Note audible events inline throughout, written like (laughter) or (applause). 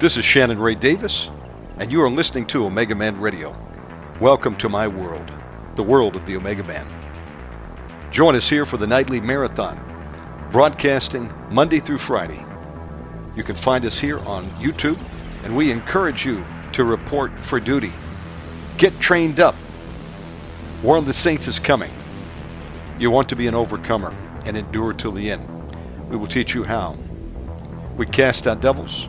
This is Shannon Ray Davis, and you are listening to Omega Man Radio. Welcome to my world, the world of the Omega Man. Join us here for the nightly marathon, broadcasting Monday through Friday. You can find us here on YouTube, and we encourage you to report for duty. Get trained up. War of the Saints is coming. You want to be an overcomer and endure till the end. We will teach you how. We cast out devils.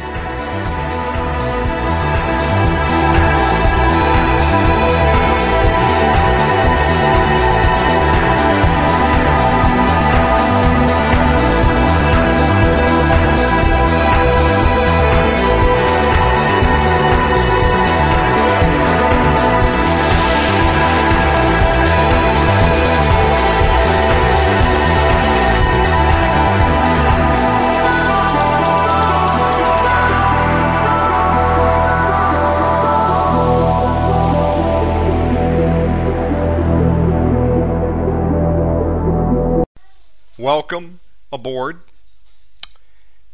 Welcome aboard.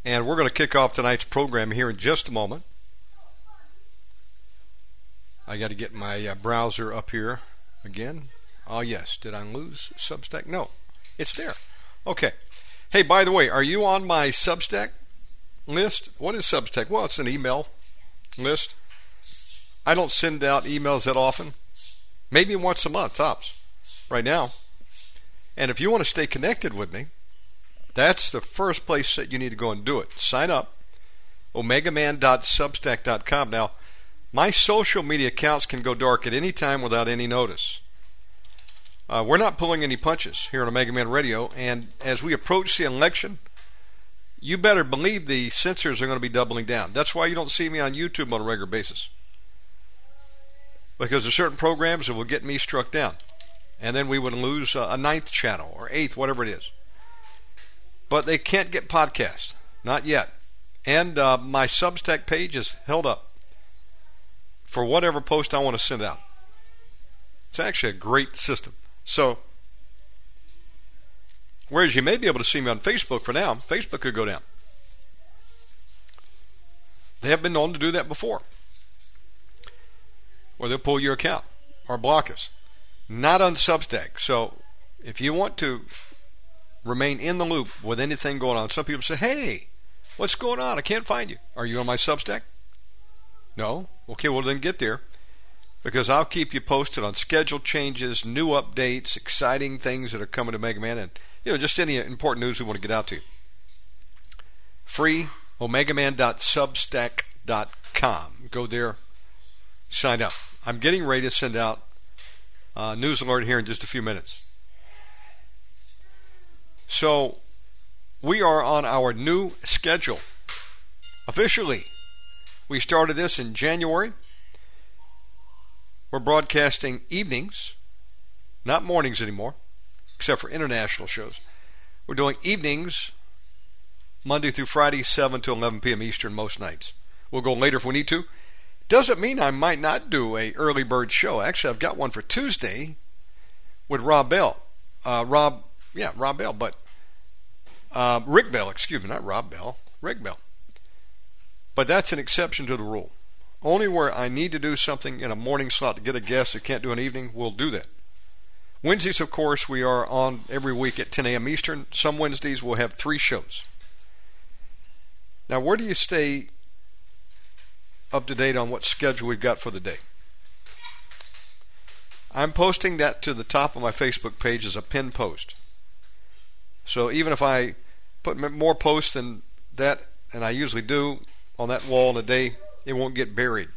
And we're going to kick off tonight's program here in just a moment. I got to get my uh, browser up here again. Oh, yes. Did I lose Substack? No, it's there. Okay. Hey, by the way, are you on my Substack list? What is Substack? Well, it's an email list. I don't send out emails that often. Maybe once a month, tops, right now. And if you want to stay connected with me, that's the first place that you need to go and do it. Sign up, omegaman.substack.com. Now, my social media accounts can go dark at any time without any notice. Uh, we're not pulling any punches here on Omega Man Radio, and as we approach the election, you better believe the censors are going to be doubling down. That's why you don't see me on YouTube on a regular basis. Because there's certain programs that will get me struck down and then we would lose a ninth channel or eighth, whatever it is. But they can't get podcasts, not yet. And uh, my Substack page is held up for whatever post I want to send out. It's actually a great system. So, whereas you may be able to see me on Facebook for now, Facebook could go down. They have been known to do that before, or they'll pull your account or block us not on Substack. So if you want to remain in the loop with anything going on, some people say, hey, what's going on? I can't find you. Are you on my Substack? No? Okay, well then get there because I'll keep you posted on schedule changes, new updates, exciting things that are coming to Mega Man, and you know just any important news we want to get out to you. Free omegaman.substack.com. Go there, sign up. I'm getting ready to send out uh, news alert here in just a few minutes. So, we are on our new schedule. Officially, we started this in January. We're broadcasting evenings, not mornings anymore, except for international shows. We're doing evenings, Monday through Friday, 7 to 11 p.m. Eastern, most nights. We'll go later if we need to. Doesn't mean I might not do a early bird show. Actually, I've got one for Tuesday with Rob Bell. Uh, Rob, yeah, Rob Bell, but uh, Rick Bell, excuse me, not Rob Bell, Rick Bell. But that's an exception to the rule. Only where I need to do something in a morning slot to get a guest that can't do an evening, we'll do that. Wednesdays, of course, we are on every week at 10 a.m. Eastern. Some Wednesdays we'll have three shows. Now, where do you stay up to date on what schedule we've got for the day. I'm posting that to the top of my Facebook page as a pin post. So even if I put more posts than that, and I usually do on that wall in a day, it won't get buried.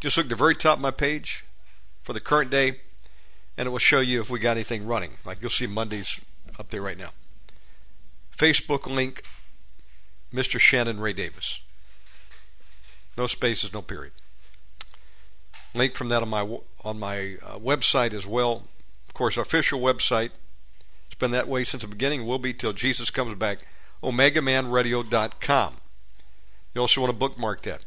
Just look at the very top of my page for the current day, and it will show you if we got anything running. Like you'll see Mondays up there right now. Facebook link, Mr. Shannon Ray Davis. No spaces, no period. Link from that on my on my uh, website as well. Of course, our official website. Been that way since the beginning. Will be till Jesus comes back. OmegaManRadio.com. You also want to bookmark that.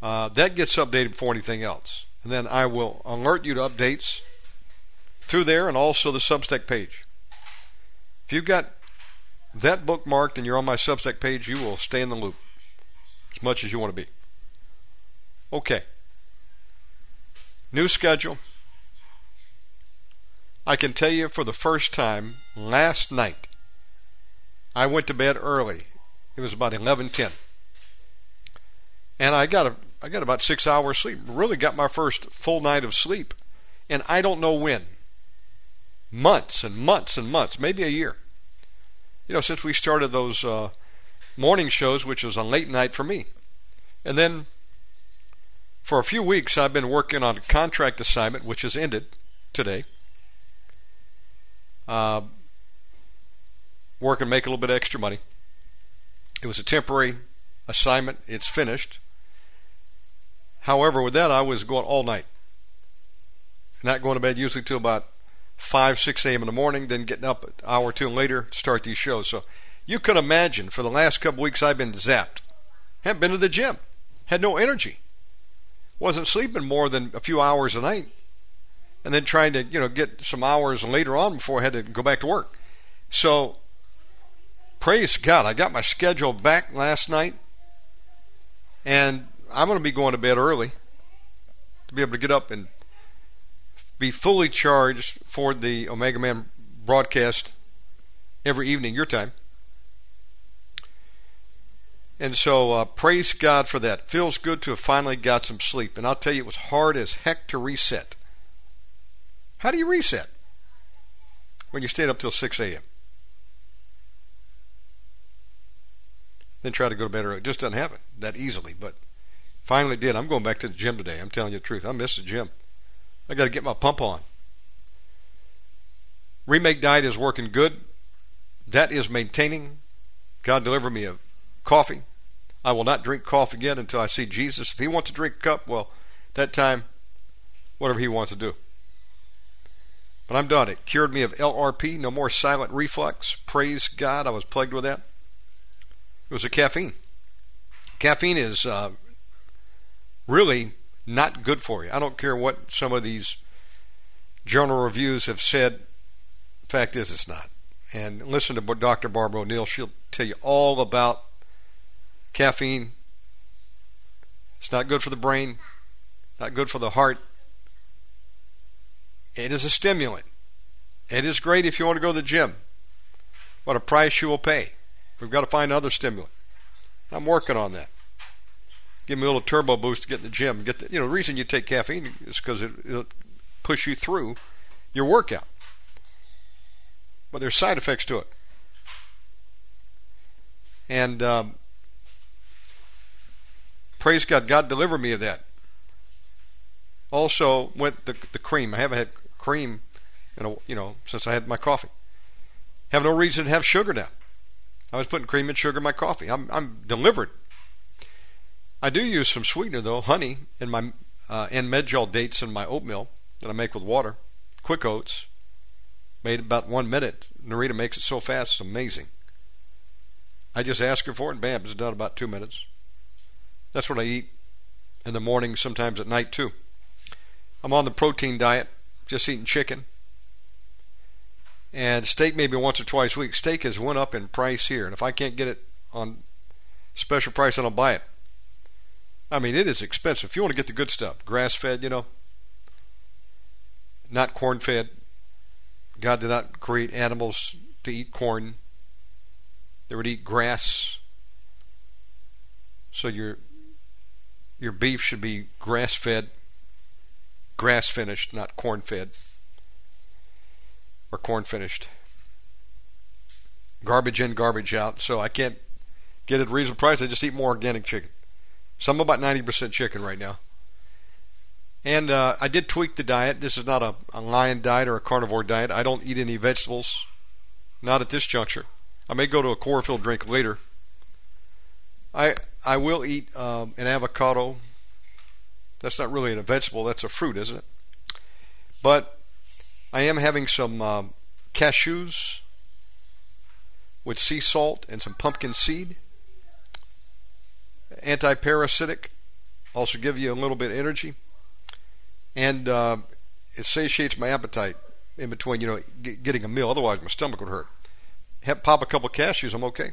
Uh, that gets updated before anything else. And then I will alert you to updates through there and also the Substack page. If you've got that bookmarked and you're on my Substack page, you will stay in the loop as much as you want to be. Okay. New schedule. I can tell you for the first time last night, I went to bed early. It was about 11:10. And I got a I got about 6 hours sleep. Really got my first full night of sleep. And I don't know when. Months and months and months, maybe a year. You know, since we started those uh, morning shows, which was a late night for me. And then for a few weeks, I've been working on a contract assignment, which has ended today. Uh, work and make a little bit extra money. It was a temporary assignment. It's finished. However, with that, I was going all night. Not going to bed usually till about 5, 6 a.m. in the morning, then getting up an hour or two later to start these shows. So you can imagine for the last couple weeks I've been zapped. Haven't been to the gym. Had no energy. Wasn't sleeping more than a few hours a night. And then trying to, you know, get some hours later on before I had to go back to work. So praise God, I got my schedule back last night. And I'm going to be going to bed early to be able to get up and be fully charged for the Omega Man broadcast every evening, your time. And so, uh, praise God for that. Feels good to have finally got some sleep. And I'll tell you, it was hard as heck to reset. How do you reset? When you stayed up till 6 a.m. Then try to go to bed early. It just doesn't happen that easily, but finally did. I'm going back to the gym today. I'm telling you the truth. I miss the gym. I got to get my pump on. Remake diet is working good. That is maintaining. God deliver me a coffee. I will not drink coffee again until I see Jesus. If he wants to drink a cup, well, that time, whatever he wants to do. But I'm done. It cured me of LRP, no more silent reflux. Praise God, I was plagued with that. It was a caffeine. Caffeine is uh, really not good for you. I don't care what some of these journal reviews have said. Fact is, it's not. And listen to Dr. Barbara O'Neill. She'll tell you all about Caffeine. It's not good for the brain, not good for the heart. It is a stimulant. It is great if you want to go to the gym. What a price you will pay. We've got to find another stimulant. I'm working on that. Give me a little turbo boost to get in the gym. Get the, you know the reason you take caffeine is because it, it'll push you through your workout. But there's side effects to it. And um, praise God, God delivered me of that. Also went the the cream. I haven't had cream, in a, you know, since I had my coffee. Have no reason to have sugar now. I was putting cream and sugar in my coffee. I'm I'm delivered. I do use some sweetener though, honey in my uh, and Medjool dates in my oatmeal that I make with water. Quick oats, made about one minute. Narita makes it so fast, it's amazing. I just ask her for it, and bam, it's done about two minutes. That's what I eat in the morning, sometimes at night too. I'm on the protein diet, just eating chicken. And steak maybe once or twice a week. Steak has went up in price here, and if I can't get it on special price, I don't buy it. I mean, it is expensive. If you want to get the good stuff, grass fed, you know, not corn fed. God did not create animals to eat corn. They would eat grass. So you're your beef should be grass fed. Grass finished, not corn fed or corn finished. Garbage in, garbage out. So I can't get it reasonable price. I just eat more organic chicken. So I'm about 90% chicken right now. And uh, I did tweak the diet. This is not a, a lion diet or a carnivore diet. I don't eat any vegetables, not at this juncture. I may go to a chlorophyll drink later. I I will eat um, an avocado. That's not really a vegetable. That's a fruit, isn't it? But I am having some um, cashews with sea salt and some pumpkin seed. Anti-parasitic, also give you a little bit of energy and uh, it satiates my appetite in between, you know, getting a meal. Otherwise, my stomach would hurt. Have, pop a couple cashews, I'm okay.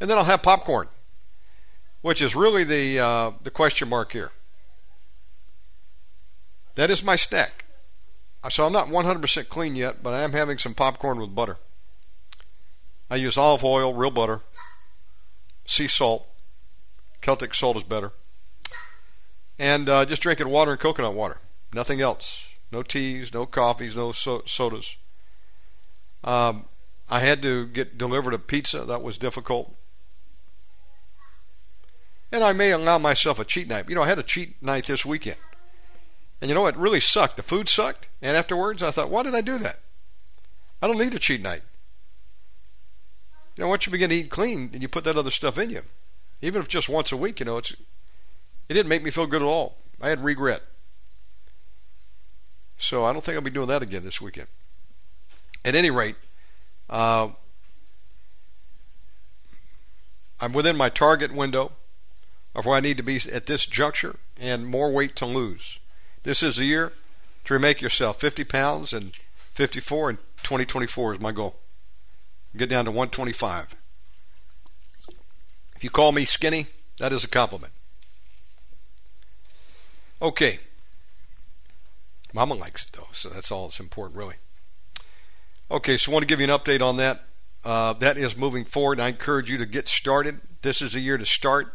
And then I'll have popcorn, which is really the uh, the question mark here. That is my snack. So I'm not 100% clean yet, but I am having some popcorn with butter. I use olive oil, real butter, sea salt. Celtic salt is better. And uh, just drinking water and coconut water. Nothing else. No teas, no coffees, no so- sodas. Um, I had to get delivered a pizza. That was difficult. And I may allow myself a cheat night. You know, I had a cheat night this weekend. And you know, what really sucked. The food sucked. And afterwards, I thought, why did I do that? I don't need a cheat night. You know, once you begin to eat clean, and you put that other stuff in you, even if just once a week, you know, it's it didn't make me feel good at all. I had regret. So I don't think I'll be doing that again this weekend. At any rate, uh, I'm within my target window of where I need to be at this juncture and more weight to lose. This is the year to remake yourself 50 pounds and 54 and 2024 is my goal. Get down to 125. If you call me skinny, that is a compliment. Okay. Mama likes it though, so that's all that's important, really. Okay, so I want to give you an update on that. Uh, that is moving forward. I encourage you to get started. This is the year to start.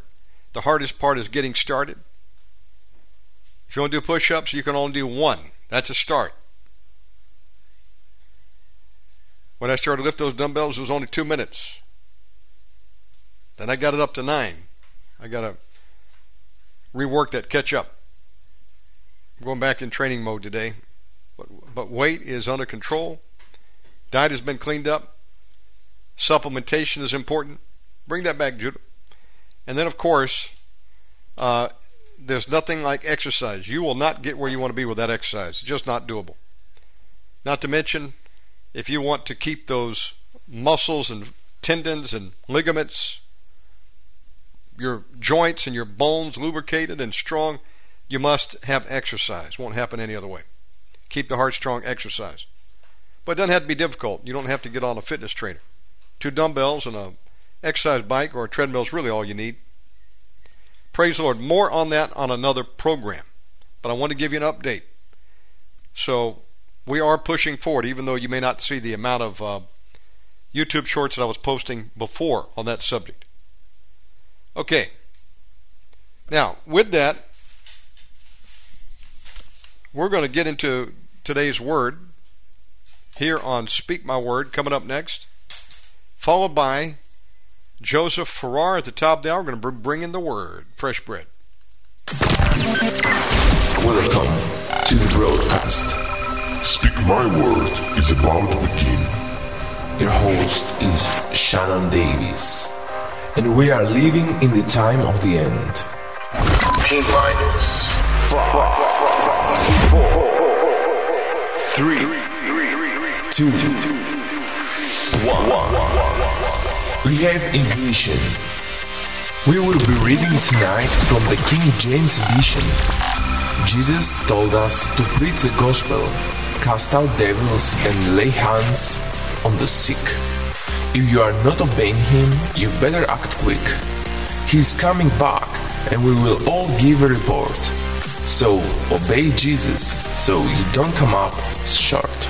The hardest part is getting started. If you want to do push ups, you can only do one. That's a start. When I started to lift those dumbbells, it was only two minutes. Then I got it up to nine. I got to rework that catch up. I'm going back in training mode today. But, but weight is under control. Diet has been cleaned up. Supplementation is important. Bring that back, Judah. And then, of course, uh, there's nothing like exercise. You will not get where you want to be with that exercise. It's just not doable. Not to mention, if you want to keep those muscles and tendons and ligaments, your joints and your bones lubricated and strong, you must have exercise. Won't happen any other way. Keep the heart strong, exercise. But it doesn't have to be difficult. You don't have to get on a fitness trainer. Two dumbbells and a exercise bike or a treadmill is really all you need. Praise the Lord. More on that on another program. But I want to give you an update. So we are pushing forward, even though you may not see the amount of uh, YouTube shorts that I was posting before on that subject. Okay. Now, with that, we're going to get into today's word here on Speak My Word coming up next, followed by Joseph Farah at the top hour. We're going to bring in the word, fresh bread. Welcome to the broadcast. Speak My Word is about to begin. Your host is Shannon Davis, and we are living in the time of the end. T minus three, two, one. We have ignition. We will be reading tonight from the King James Edition. Jesus told us to preach the gospel, cast out devils, and lay hands on the sick. If you are not obeying him, you better act quick. He is coming back, and we will all give a report. So obey Jesus so you don't come up short.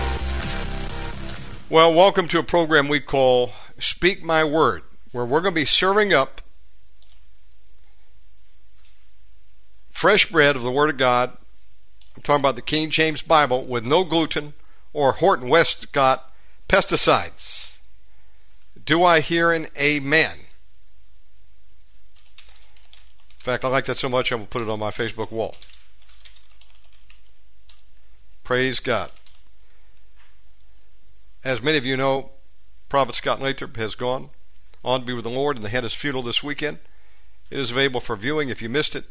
Well, welcome to a program we call Speak My Word, where we're going to be serving up fresh bread of the Word of God I'm talking about the King James Bible with no gluten or Hort and Westcott pesticides. Do I hear an amen? In fact, I like that so much, I'm going to put it on my Facebook wall. Praise God. As many of you know, Prophet Scott Lathrop has gone on to be with the Lord, and they had his funeral this weekend. It is available for viewing if you missed it.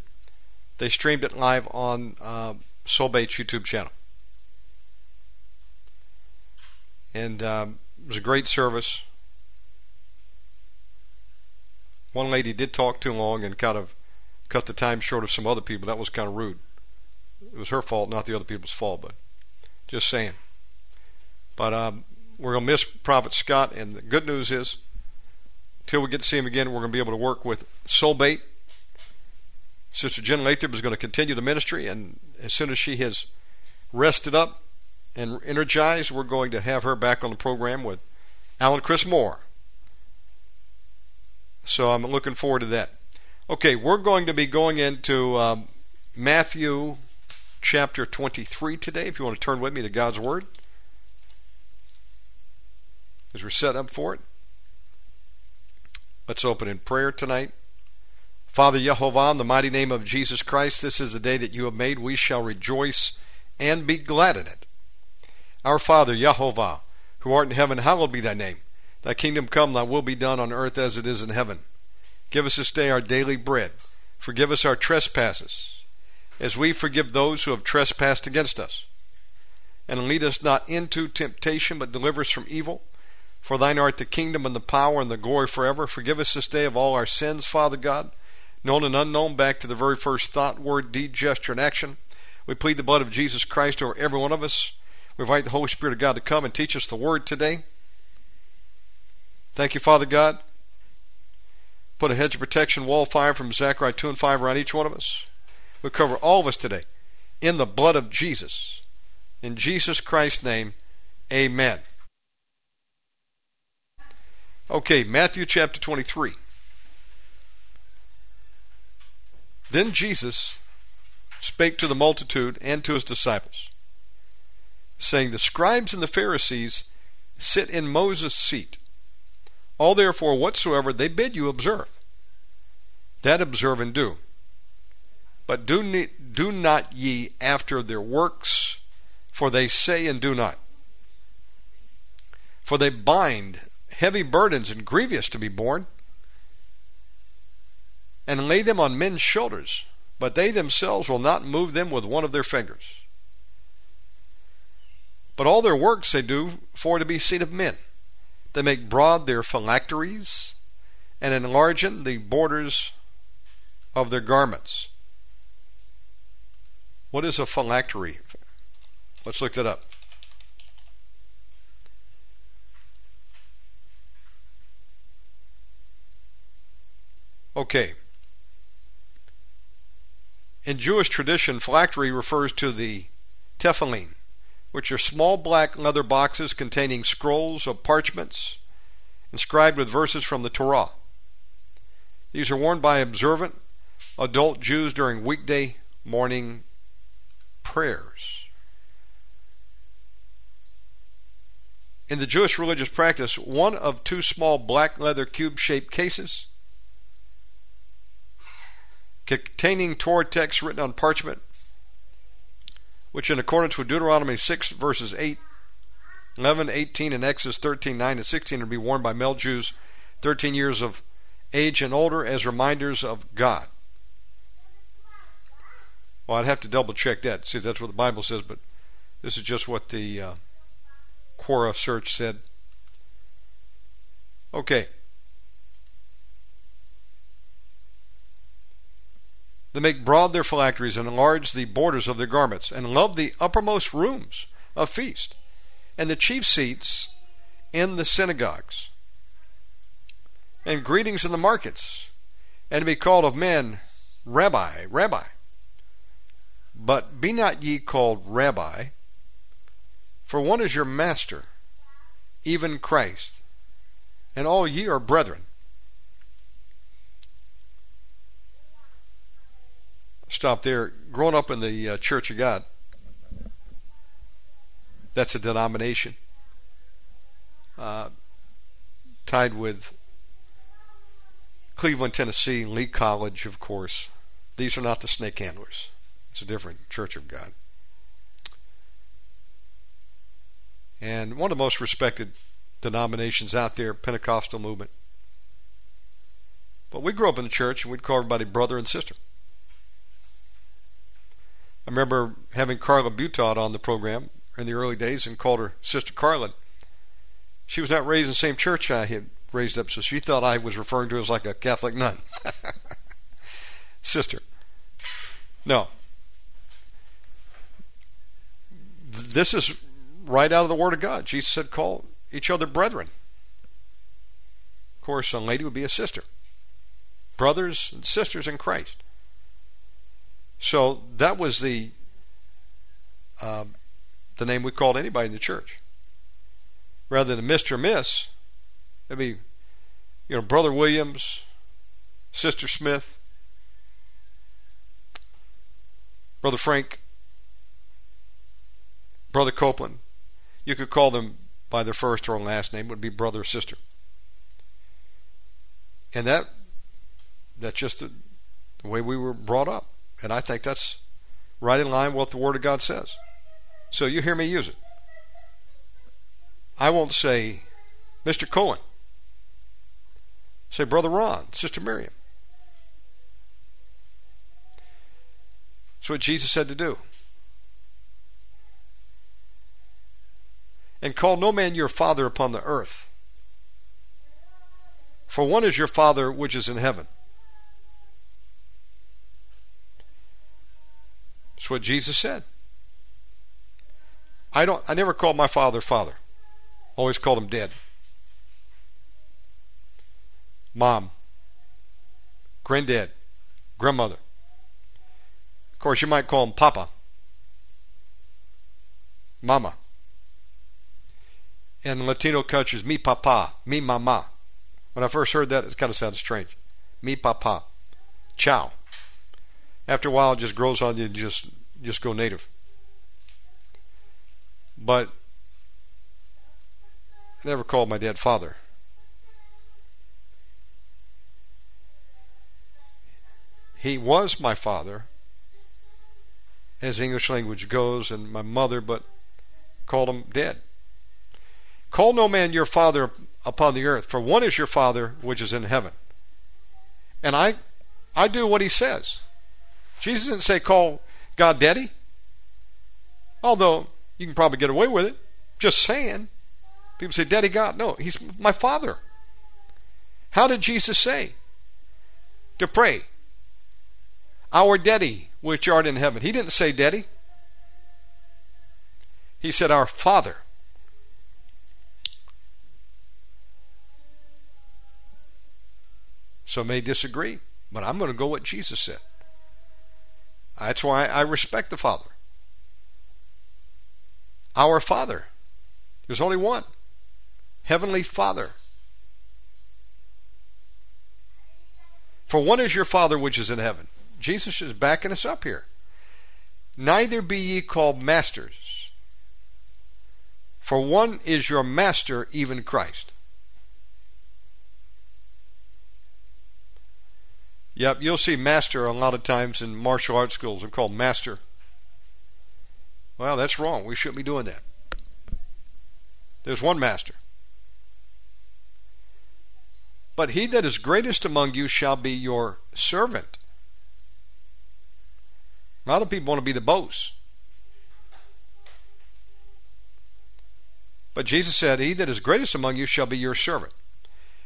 They streamed it live on uh, Soulbait's YouTube channel. And um, it was a great service. One lady did talk too long and kind of cut the time short of some other people. That was kind of rude. It was her fault, not the other people's fault, but just saying. But um, we're going to miss Prophet Scott, and the good news is, until we get to see him again, we're going to be able to work with Soulbait. Sister Jen Lathrop is going to continue the ministry, and as soon as she has rested up and energized, we're going to have her back on the program with Alan Chris Moore. So I'm looking forward to that. Okay, we're going to be going into um, Matthew chapter 23 today. If you want to turn with me to God's Word, as we're set up for it, let's open in prayer tonight. Father Yehovah, in the mighty name of Jesus Christ, this is the day that you have made. We shall rejoice and be glad in it. Our Father Yehovah, who art in heaven, hallowed be thy name. Thy kingdom come, thy will be done on earth as it is in heaven. Give us this day our daily bread. Forgive us our trespasses, as we forgive those who have trespassed against us. And lead us not into temptation, but deliver us from evil. For thine art the kingdom and the power and the glory forever. Forgive us this day of all our sins, Father God, known and unknown, back to the very first thought, word, deed, gesture, and action. We plead the blood of Jesus Christ over every one of us. We invite the Holy Spirit of God to come and teach us the word today. Thank you, Father God, Put a hedge of protection, wall fire from Zechariah 2 and 5 around each one of us. We cover all of us today in the blood of Jesus. In Jesus Christ's name, amen. Okay, Matthew chapter 23. Then Jesus spake to the multitude and to his disciples, saying, The scribes and the Pharisees sit in Moses' seat. All therefore whatsoever they bid you observe, that observe and do. But do, ne- do not ye after their works, for they say and do not. For they bind heavy burdens and grievous to be borne, and lay them on men's shoulders, but they themselves will not move them with one of their fingers. But all their works they do for to be seen of men. They make broad their phylacteries, and enlargen the borders of their garments. What is a phylactery? Let's look that up. Okay. In Jewish tradition, phylactery refers to the tefillin, which are small black leather boxes containing scrolls of parchments inscribed with verses from the Torah. These are worn by observant adult Jews during weekday morning prayers. In the Jewish religious practice, one of two small black leather cube shaped cases containing Torah texts written on parchment which in accordance with Deuteronomy 6 verses 8, 11, 18, and Exodus 13, 9, and 16 would be worn by male Jews 13 years of age and older as reminders of God. Well, I'd have to double check that, see if that's what the Bible says, but this is just what the uh, Quora search said. Okay. They make broad their phylacteries and enlarge the borders of their garments, and love the uppermost rooms of feast, and the chief seats in the synagogues, and greetings in the markets, and to be called of men, Rabbi, Rabbi. But be not ye called Rabbi, for one is your master, even Christ, and all ye are brethren. Stop there. Growing up in the uh, Church of God, That's a denomination uh, tied with Cleveland, Tennessee, Lee College, of course. These are not the snake handlers. It's a different Church of God. And one of the most respected denominations out there, Pentecostal movement. But we grew up in the church and we'd call everybody brother and sister. I remember having Carla Butod on the program in the early days and called her Sister Carla. She was not raised in the same church I had raised up, so she thought I was referring to her as like a Catholic nun. (laughs) Sister. No. This is right out of the Word of God. Jesus said, call each other brethren. Of course, a lady would be a sister. Brothers and sisters in Christ. So that was the um, the name we called anybody in the church. Rather than Mr. or Miss, it'd be, you know, Brother Williams, Sister Smith, Brother Frank, Brother Copeland. You could call them by their first or last name, it would be brother or sister. And that that's just the, the way we were brought up. And I think that's right in line with what the Word of God says. So you hear me use it. I won't say Mr. Cohen. Say Brother Ron, Sister Miriam. That's what Jesus said to do. And call no man your father upon the earth. For one is your Father which is in heaven. That's what Jesus said. I don't I never called my father father. Always called him dad. Mom. Granddad. Grandmother. Of course you might call him Papa. Mama. And Latino countries, me papa, me mama. When I first heard that, it kind of sounded strange. Me papa. Ciao after a while it just grows on you and just just go native. But I never called my dad father. He was my father, as English language goes, and my mother, but called him dead. Call no man your father upon the earth, for one is your father which is in heaven. And I I do what he says. Jesus didn't say call God daddy. Although you can probably get away with it. Just saying. People say, Daddy God. No, he's my father. How did Jesus say? To pray. Our daddy, which art in heaven. He didn't say daddy. He said, Our Father. Some may disagree, but I'm going to go what Jesus said. That's why I respect the Father. Our Father. There's only one. Heavenly Father. For one is your Father which is in heaven. Jesus is backing us up here. Neither be ye called masters. For one is your master, even Christ. Yep, you'll see master a lot of times in martial arts schools. They're called master. Well, that's wrong. We shouldn't be doing that. There's one master. But he that is greatest among you shall be your servant. A lot of people want to be the boss. But Jesus said, He that is greatest among you shall be your servant.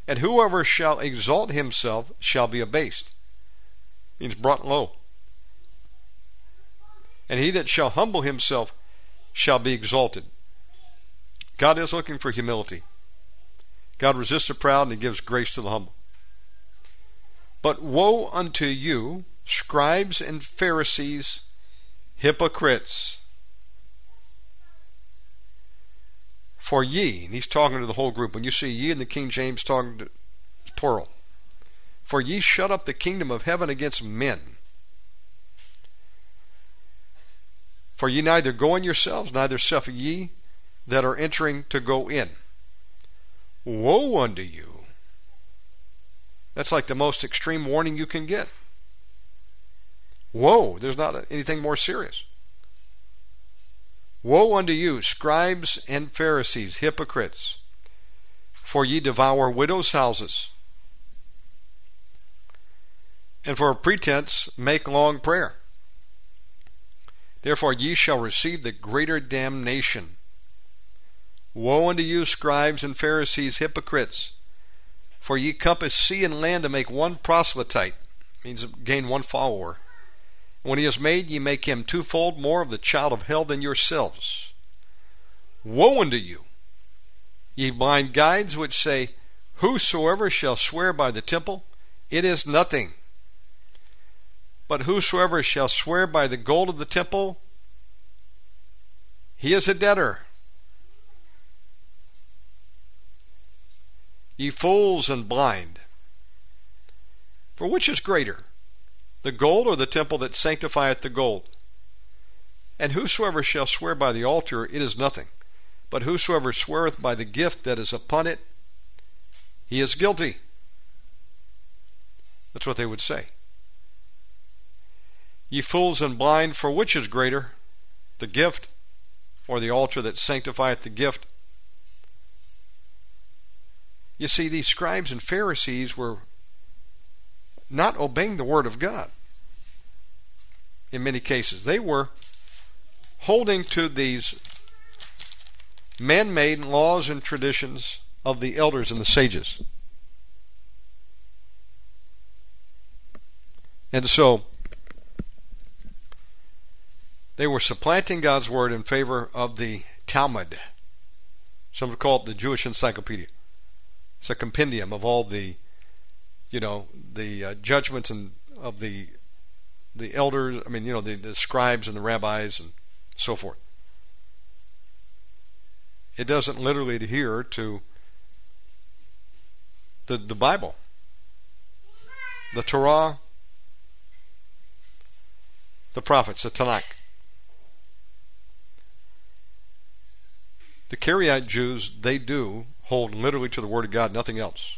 And whoever shall exalt himself shall be abased means brought low. And he that shall humble himself shall be exalted. God is looking for humility. God resists the proud and he gives grace to the humble. But woe unto you, scribes and Pharisees, hypocrites! For ye, and he's talking to the whole group. When you see ye in the King James talking to plural, for ye shut up the kingdom of heaven against men. For ye neither go in yourselves, neither suffer ye that are entering to go in. Woe unto you. That's like the most extreme warning you can get. Woe, there's not anything more serious. Woe unto you, scribes and Pharisees, hypocrites, for ye devour widows' houses, and for a pretense make long prayer. Therefore ye shall receive the greater damnation. Woe unto you, scribes and Pharisees, hypocrites! For ye compass sea and land to make one proselyte, means gain one follower. When he is made, ye make him twofold more of the child of hell than yourselves. Woe unto you, ye blind guides, which say, Whosoever shall swear by the temple, it is nothing. But whosoever shall swear by the gold of the temple, he is a debtor. Ye fools and blind. For which is greater, the gold or the temple that sanctifieth the gold? And whosoever shall swear by the altar, it is nothing. But whosoever sweareth by the gift that is upon it, he is guilty. That's what they would say. Ye fools and blind, for which is greater, the gift or the altar that sanctifieth the gift? You see, these scribes and Pharisees were not obeying the Word of God in many cases. They were holding to these man made laws and traditions of the elders and the sages. And so, they were supplanting God's Word in favor of the Talmud. Some would call it the Jewish Encyclopedia. It's a compendium of all the, you know, the uh, judgments and of the the elders. I mean, you know, the, the scribes and the rabbis and so forth. It doesn't literally adhere to the the Bible, the Torah, the prophets, the Tanakh. The Karaite Jews, they do hold literally to the Word of God, nothing else.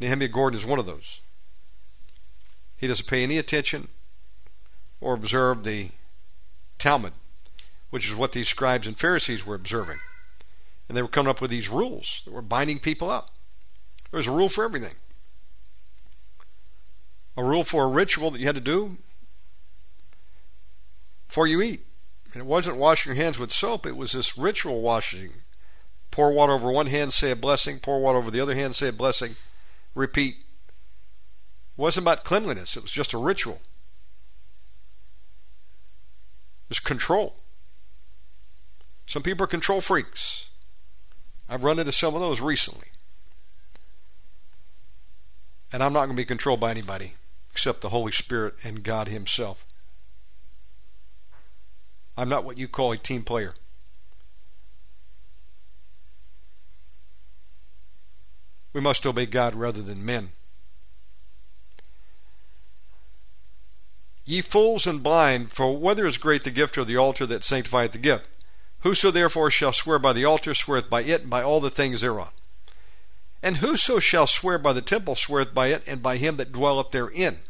Nehemiah Gordon is one of those. He doesn't pay any attention or observe the Talmud, which is what these scribes and Pharisees were observing. And they were coming up with these rules that were binding people up. There was a rule for everything. A rule for a ritual that you had to do before you eat. And it wasn't washing your hands with soap, it was this ritual washing. Pour water over one hand, say a blessing. Pour water over the other hand, say a blessing. Repeat. It wasn't about cleanliness, it was just a ritual. It was control. Some people are control freaks. I've run into some of those recently. And I'm not going to be controlled by anybody except the Holy Spirit and God Himself. I'm not what you call a team player. We must obey God rather than men. Ye fools and blind, for whether is great the gift or the altar that sanctifieth the gift? Whoso therefore shall swear by the altar sweareth by it and by all the things thereon. And whoso shall swear by the temple sweareth by it and by him that dwelleth therein.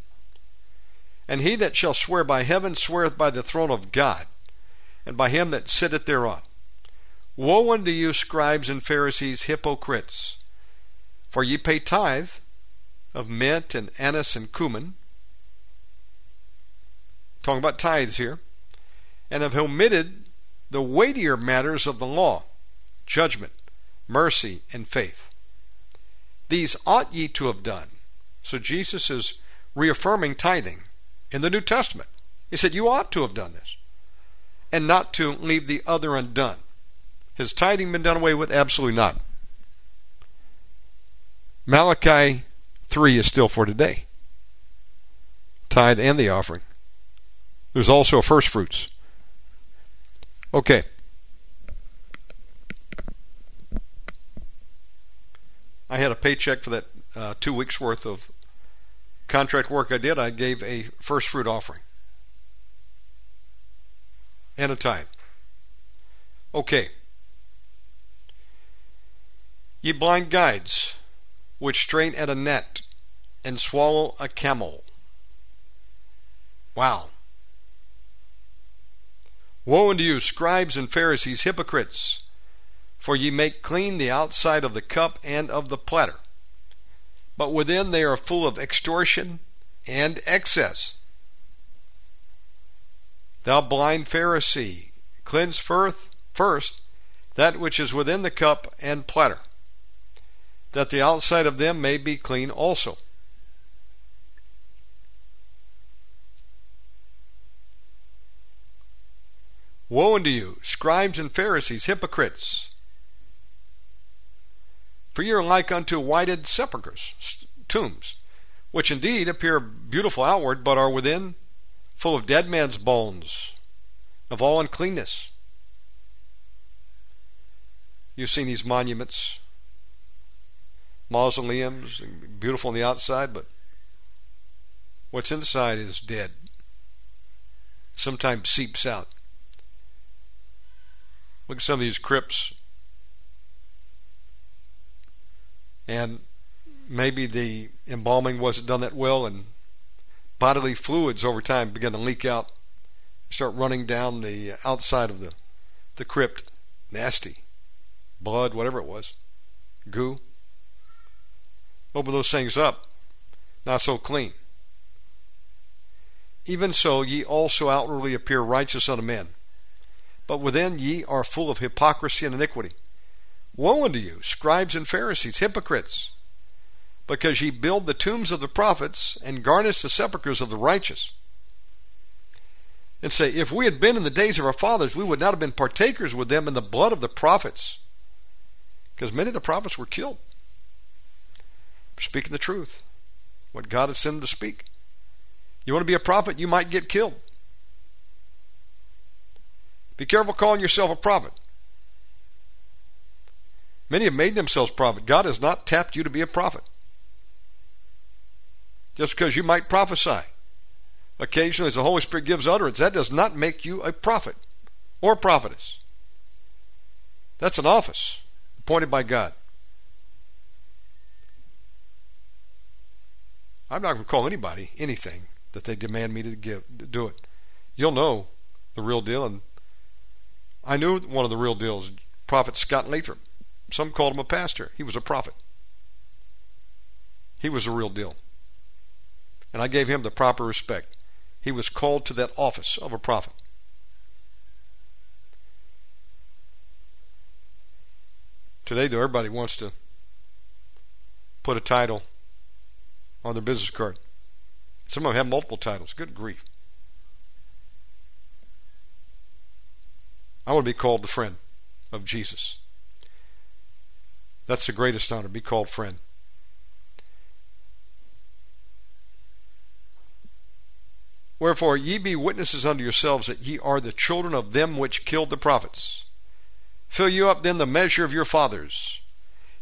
And he that shall swear by heaven sweareth by the throne of God and by him that sitteth thereon. Woe unto you, scribes and Pharisees, hypocrites! For ye pay tithe of mint and anise and cumin, talking about tithes here, and have omitted the weightier matters of the law, judgment, mercy, and faith. These ought ye to have done. So Jesus is reaffirming tithing in the New Testament. He said, You ought to have done this and not to leave the other undone. Has tithing been done away with? Absolutely not. Malachi 3 is still for today. Tithe and the offering. There's also first fruits. Okay. I had a paycheck for that uh, two weeks worth of contract work I did. I gave a first fruit offering and a tithe. Okay, Ye blind guides, which strain at a net and swallow a camel. Wow. Woe unto you, scribes and Pharisees, hypocrites! For ye make clean the outside of the cup and of the platter, but within they are full of extortion and excess. Thou blind Pharisee, cleanse first that which is within the cup and platter, that the outside of them may be clean also. Woe unto you, scribes and Pharisees, hypocrites! For ye are like unto whited sepulchres, tombs, which indeed appear beautiful outward, but are within full of dead men's bones, of all uncleanness. You've seen these monuments, mausoleums, beautiful on the outside, but what's inside is dead. Sometimes seeps out. Look at some of these crypts. And maybe the embalming wasn't done that well, and bodily fluids over time begin to leak out, start running down the outside of the, the crypt. Nasty. Blood, whatever it was. Goo. Open those things up. Not so clean. Even so, ye also outwardly appear righteous unto men but within ye are full of hypocrisy and iniquity. Woe unto you, scribes and Pharisees, hypocrites! Because ye build the tombs of the prophets and garnish the sepulchres of the righteous. And say, If we had been in the days of our fathers, we would not have been partakers with them in the blood of the prophets. Because many of the prophets were killed. Speaking the truth, what God has sent them to speak. You want to be a prophet, you might get killed. Be careful calling yourself a prophet. Many have made themselves prophet. God has not tapped you to be a prophet. Just because you might prophesy occasionally as the Holy Spirit gives utterance, that does not make you a prophet or prophetess. That's an office appointed by God. I'm not going to call anybody anything that they demand me to give to do it. You'll know the real deal, and I knew one of the real deals, Prophet Scott Lathrop. Some called him a pastor. He was a prophet. He was a real deal. And I gave him the proper respect. He was called to that office of a prophet. Today, though, everybody wants to put a title on their business card. Some of them have multiple titles. Good grief. I want to be called the friend of Jesus. That's the greatest honor, be called friend. Wherefore ye be witnesses unto yourselves that ye are the children of them which killed the prophets. Fill you up then the measure of your fathers.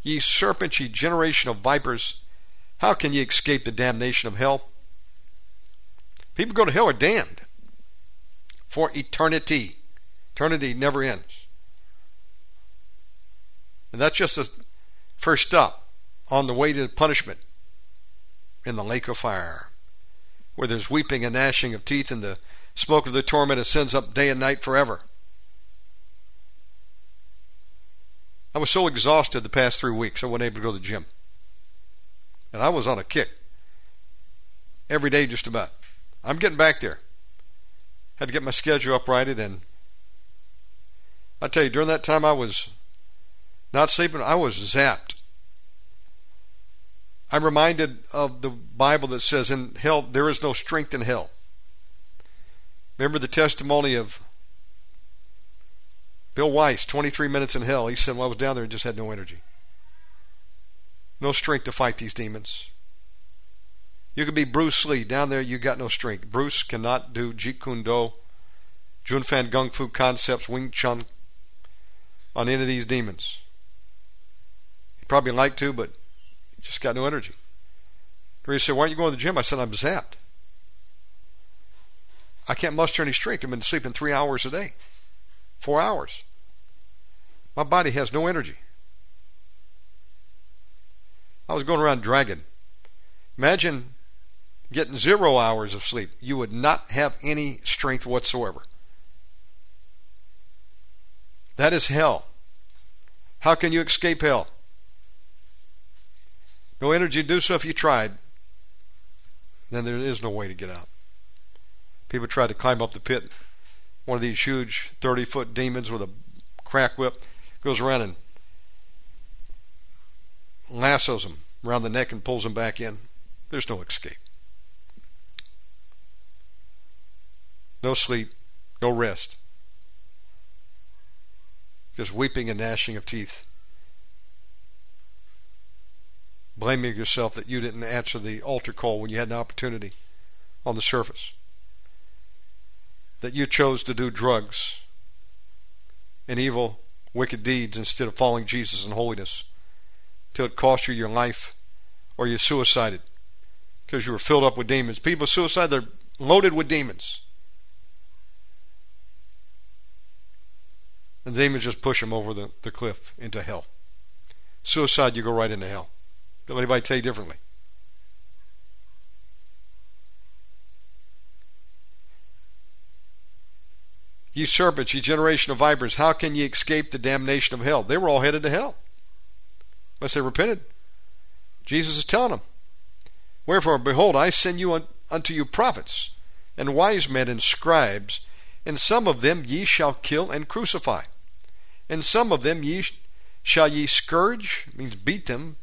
Ye serpents, ye generation of vipers, how can ye escape the damnation of hell? People go to hell are damned for eternity. Eternity never ends. And that's just the first stop on the way to punishment in the lake of fire, where there's weeping and gnashing of teeth, and the smoke of the torment ascends up day and night forever. I was so exhausted the past three weeks, I wasn't able to go to the gym. And I was on a kick. Every day, just about. I'm getting back there. Had to get my schedule uprighted and I tell you, during that time I was not sleeping, I was zapped. I'm reminded of the Bible that says, In hell, there is no strength in hell. Remember the testimony of Bill Wiese, 23 minutes in hell. He said, Well, I was down there and just had no energy. No strength to fight these demons. You could be Bruce Lee. Down there, you got no strength. Bruce cannot do Jeet Kune Do, Jun Fan Gung Fu concepts, Wing Chun on any of these demons. He'd probably like to, but just got no energy. He said, Why aren't you going to the gym? I said, I'm zapped. I can't muster any strength. I've been sleeping three hours a day, four hours. My body has no energy. I was going around dragging. Imagine getting zero hours of sleep. You would not have any strength whatsoever. That is hell. How can you escape hell? No energy to do so if you tried. Then there is no way to get out. People try to climb up the pit. One of these huge 30 foot demons with a crack whip goes around and lassos them around the neck and pulls them back in. There's no escape. No sleep, no rest. Just weeping and gnashing of teeth. Blaming yourself that you didn't answer the altar call when you had an opportunity on the surface. That you chose to do drugs and evil, wicked deeds instead of following Jesus in holiness till it cost you your life or you suicided because you were filled up with demons. People suicide, they're loaded with demons. And the demons just push them over the, the cliff into hell. Suicide, you go right into hell. Anybody tell you differently. Ye serpents, ye generation of vipers, how can ye escape the damnation of hell? They were all headed to hell. Unless they repented. Jesus is telling them. Wherefore, behold, I send you unto you prophets, and wise men, and scribes, and some of them ye shall kill and crucify. And some of them ye shall ye scourge, means beat them,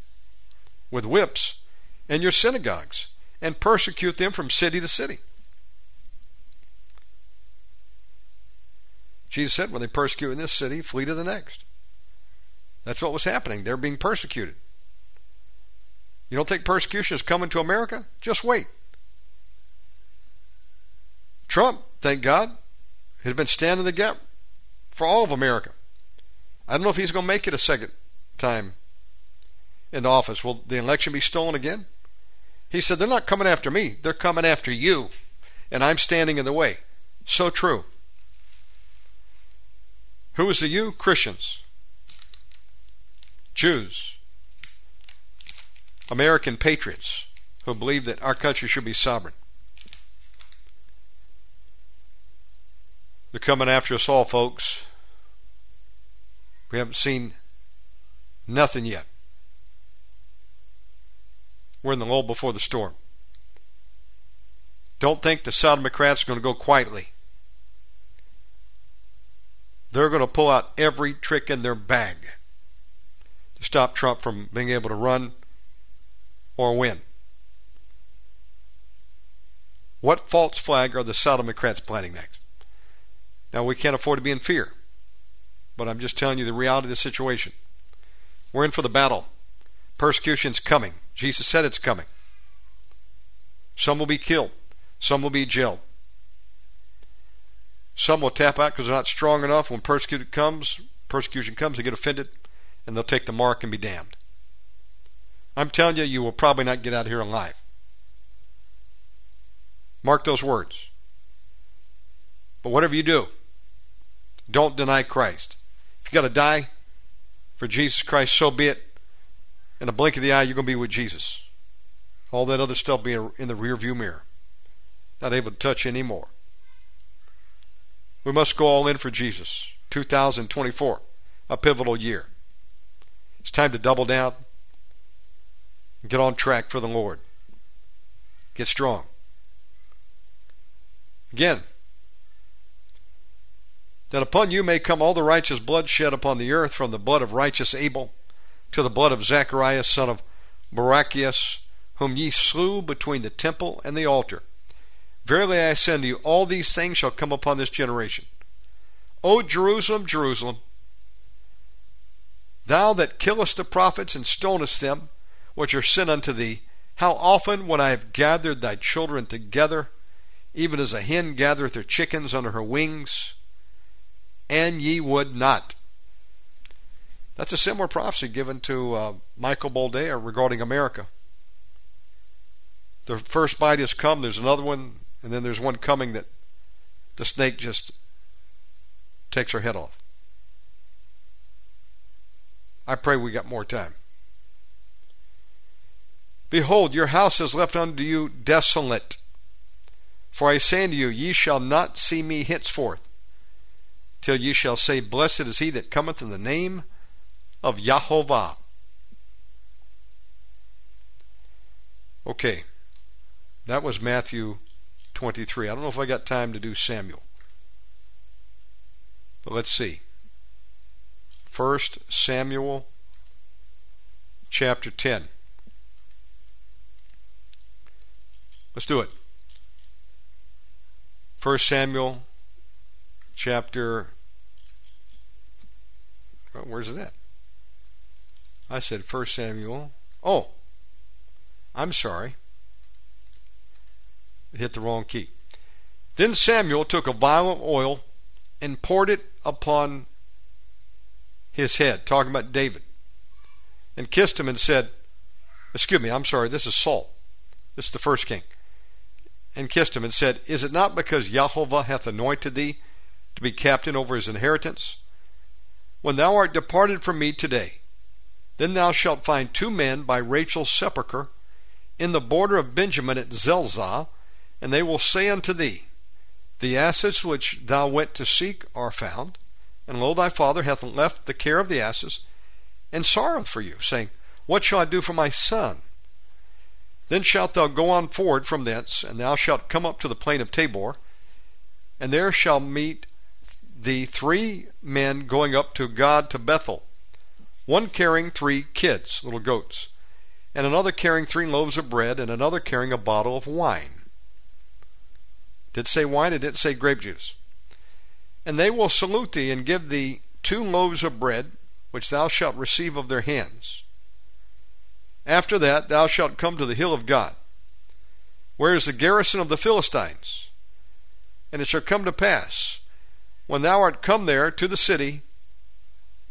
with whips, in your synagogues, and persecute them from city to city. Jesus said, when they persecute in this city, flee to the next. That's what was happening. They're being persecuted. You don't think persecution is coming to America? Just wait. Trump, thank God, has been standing the gap for all of America. I don't know if he's going to make it a second time in office. Will the election be stolen again? He said, They're not coming after me, they're coming after you, and I'm standing in the way. So true. Who is the you? Christians, Jews, American patriots who believe that our country should be sovereign. They're coming after us all, folks. We haven't seen nothing yet. We're in the lull before the storm. Don't think the Sodomocrats are going to go quietly. They're going to pull out every trick in their bag to stop Trump from being able to run or win. What false flag are the Sodomocrats planting next? Now, we can't afford to be in fear, but I'm just telling you the reality of the situation. We're in for the battle. Persecution's coming. Jesus said it's coming. Some will be killed. Some will be jailed. Some will tap out because they're not strong enough. When persecution comes, persecution comes, they get offended, and they'll take the mark and be damned. I'm telling you, you will probably not get out of here alive. Mark those words. But whatever you do, don't deny Christ. If you got to die for Jesus Christ, so be it. In a blink of the eye, you're going to be with Jesus. All that other stuff being in the rearview mirror. Not able to touch anymore. We must go all in for Jesus. 2024, a pivotal year. It's time to double down, Get on track for the Lord. Get strong. Again, that upon you may come all the righteous blood shed upon the earth, from the blood of righteous Abel to the blood of Zacharias, son of Barachias, whom ye slew between the temple and the altar. Verily I say unto you, all these things shall come upon this generation. O Jerusalem, Jerusalem, thou that killest the prophets and stonest them, which are sent unto thee. How often, when I have gathered thy children together, even as a hen gathereth her chickens under her wings, and ye would not. That's a similar prophecy given to uh, Michael Boldea regarding America. The first bite has come, there's another one, and then there's one coming that the snake just takes her head off. I pray we got more time. Behold, your house is left unto you desolate. For I say unto you, ye shall not see me henceforth, till ye shall say, Blessed is he that cometh in the name of Yahovah. Okay, that was Matthew 23. I don't know if I got time to do Samuel. But let's see. First Samuel chapter 10. Let's do it. First Samuel chapter where's it at? I said First Samuel. Oh, I'm sorry. It hit the wrong key. Then Samuel took a vial of oil and poured it upon his head, talking about David, and kissed him and said, Excuse me, I'm sorry, this is Saul. This is the first king. And kissed him and said, Is it not because Jehovah hath anointed thee to be captain over his inheritance? When thou art departed from me today, then thou shalt find two men by Rachel's sepulchre in the border of Benjamin at Zelzah, and they will say unto thee, The asses which thou went to seek are found, and lo, thy father hath left the care of the asses, and sorroweth for you, saying, What shall I do for my son? Then shalt thou go on forward from thence, and thou shalt come up to the plain of Tabor, and there shall meet thee three men going up to God to Bethel, one carrying three kids, little goats, and another carrying three loaves of bread, and another carrying a bottle of wine. Did say wine, it didn't say grape juice. And they will salute thee and give thee two loaves of bread, which thou shalt receive of their hands. After that thou shalt come to the hill of God, where is the garrison of the Philistines. And it shall come to pass, when thou art come there to the city,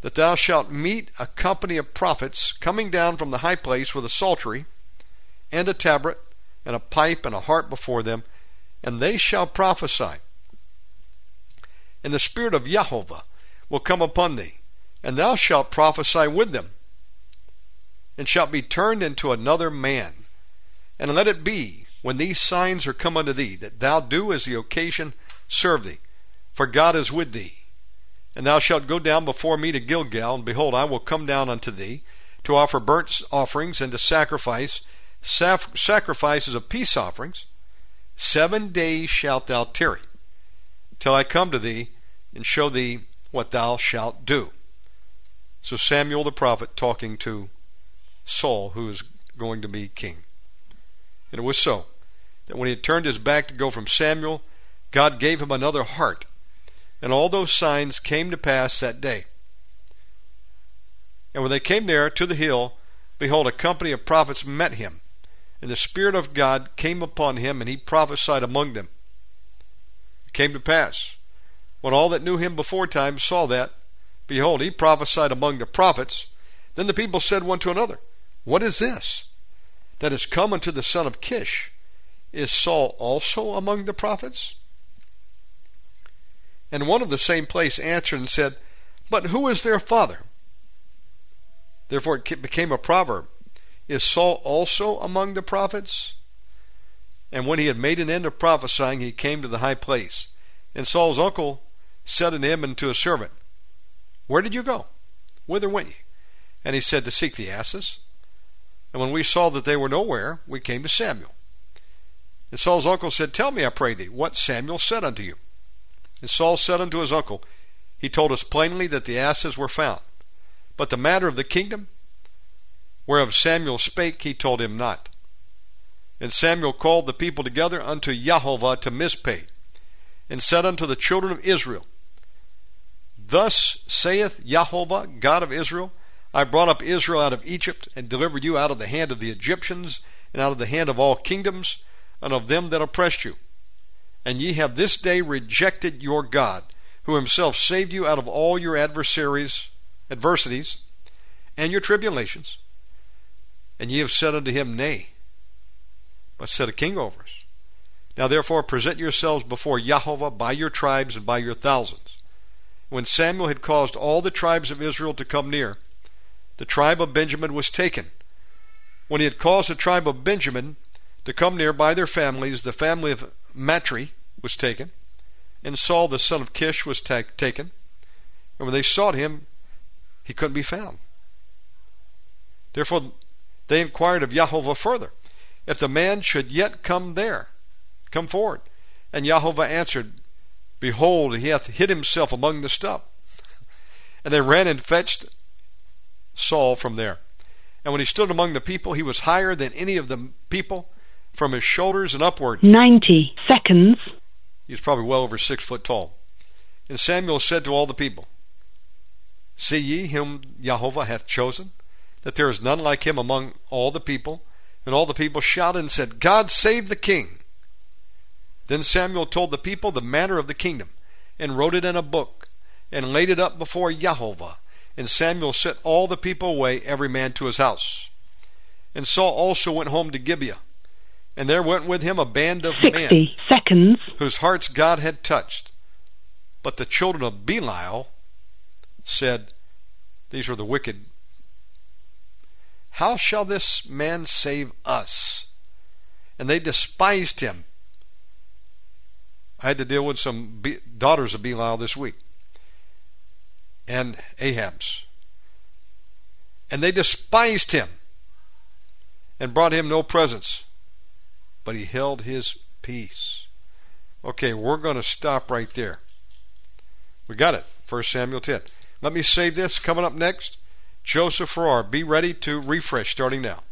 that thou shalt meet a company of prophets coming down from the high place with a psaltery, and a tabret, and a pipe, and a harp before them, and they shall prophesy and the Spirit of Jehovah will come upon thee, and thou shalt prophesy with them, and shalt be turned into another man. And let it be, when these signs are come unto thee, that thou do as the occasion serve thee, for God is with thee. And thou shalt go down before me to Gilgal, and behold, I will come down unto thee, to offer burnt offerings and to sacrifice sacrifices of peace offerings. Seven days shalt thou tarry, till I come to thee, and show thee what thou shalt do. So Samuel the prophet talking to Saul, who is going to be king. And it was so that when he had turned his back to go from Samuel, God gave him another heart. And all those signs came to pass that day. And when they came there to the hill, behold, a company of prophets met him. And the Spirit of God came upon him, and he prophesied among them. It came to pass when all that knew him beforetime saw that, behold, he prophesied among the prophets. Then the people said one to another, What is this that is come unto the son of Kish? Is Saul also among the prophets? And one of the same place answered and said, But who is their father? Therefore it became a proverb Is Saul also among the prophets? And when he had made an end of prophesying, he came to the high place. And Saul's uncle said unto him and to a servant, Where did you go? Whither went ye? And he said, To seek the asses. And when we saw that they were nowhere, we came to Samuel. And Saul's uncle said, Tell me, I pray thee, what Samuel said unto you. And Saul said unto his uncle, He told us plainly that the asses were found. But the matter of the kingdom, whereof Samuel spake, he told him not. And Samuel called the people together unto Jehovah to Mizpeh, and said unto the children of Israel, Thus saith Jehovah, God of Israel, I brought up Israel out of Egypt, and delivered you out of the hand of the Egyptians, and out of the hand of all kingdoms, and of them that oppressed you. And ye have this day rejected your God, who himself saved you out of all your adversaries, adversities, and your tribulations. And ye have said unto him, Nay, but set a king over us. Now therefore present yourselves before Jehovah by your tribes and by your thousands. When Samuel had caused all the tribes of Israel to come near, the tribe of Benjamin was taken, When he had caused the tribe of Benjamin to come near by their families, the family of Matri was taken, and Saul the son of Kish was ta- taken. And when they sought him, he couldn't be found. Therefore, they inquired of Yahovah further, if the man should yet come there, come forward. And Yahovah answered, Behold, he hath hid himself among the stuff. (laughs) And they ran and fetched Saul from there. And when he stood among the people, he was higher than any of the people from his shoulders and upward. 90 seconds. He was probably well over six foot tall. And Samuel said to all the people, See ye him Jehovah hath chosen, that there is none like him among all the people? And all the people shouted and said, God save the king. Then Samuel told the people the manner of the kingdom, and wrote it in a book, and laid it up before Jehovah. And Samuel sent all the people away, every man to his house. And Saul also went home to Gibeah. And there went with him a band of 60 men seconds. whose hearts God had touched. But the children of Belial said, These are the wicked. How shall this man save us? And they despised him. I had to deal with some Be- daughters of Belial this week and Ahab's. And they despised him and brought him no presents, but he held his peace. Okay, we're going to stop right there. We got it. 1 Samuel 10. Let me save this. Coming up next, Joseph Farah. Be ready to refresh starting now.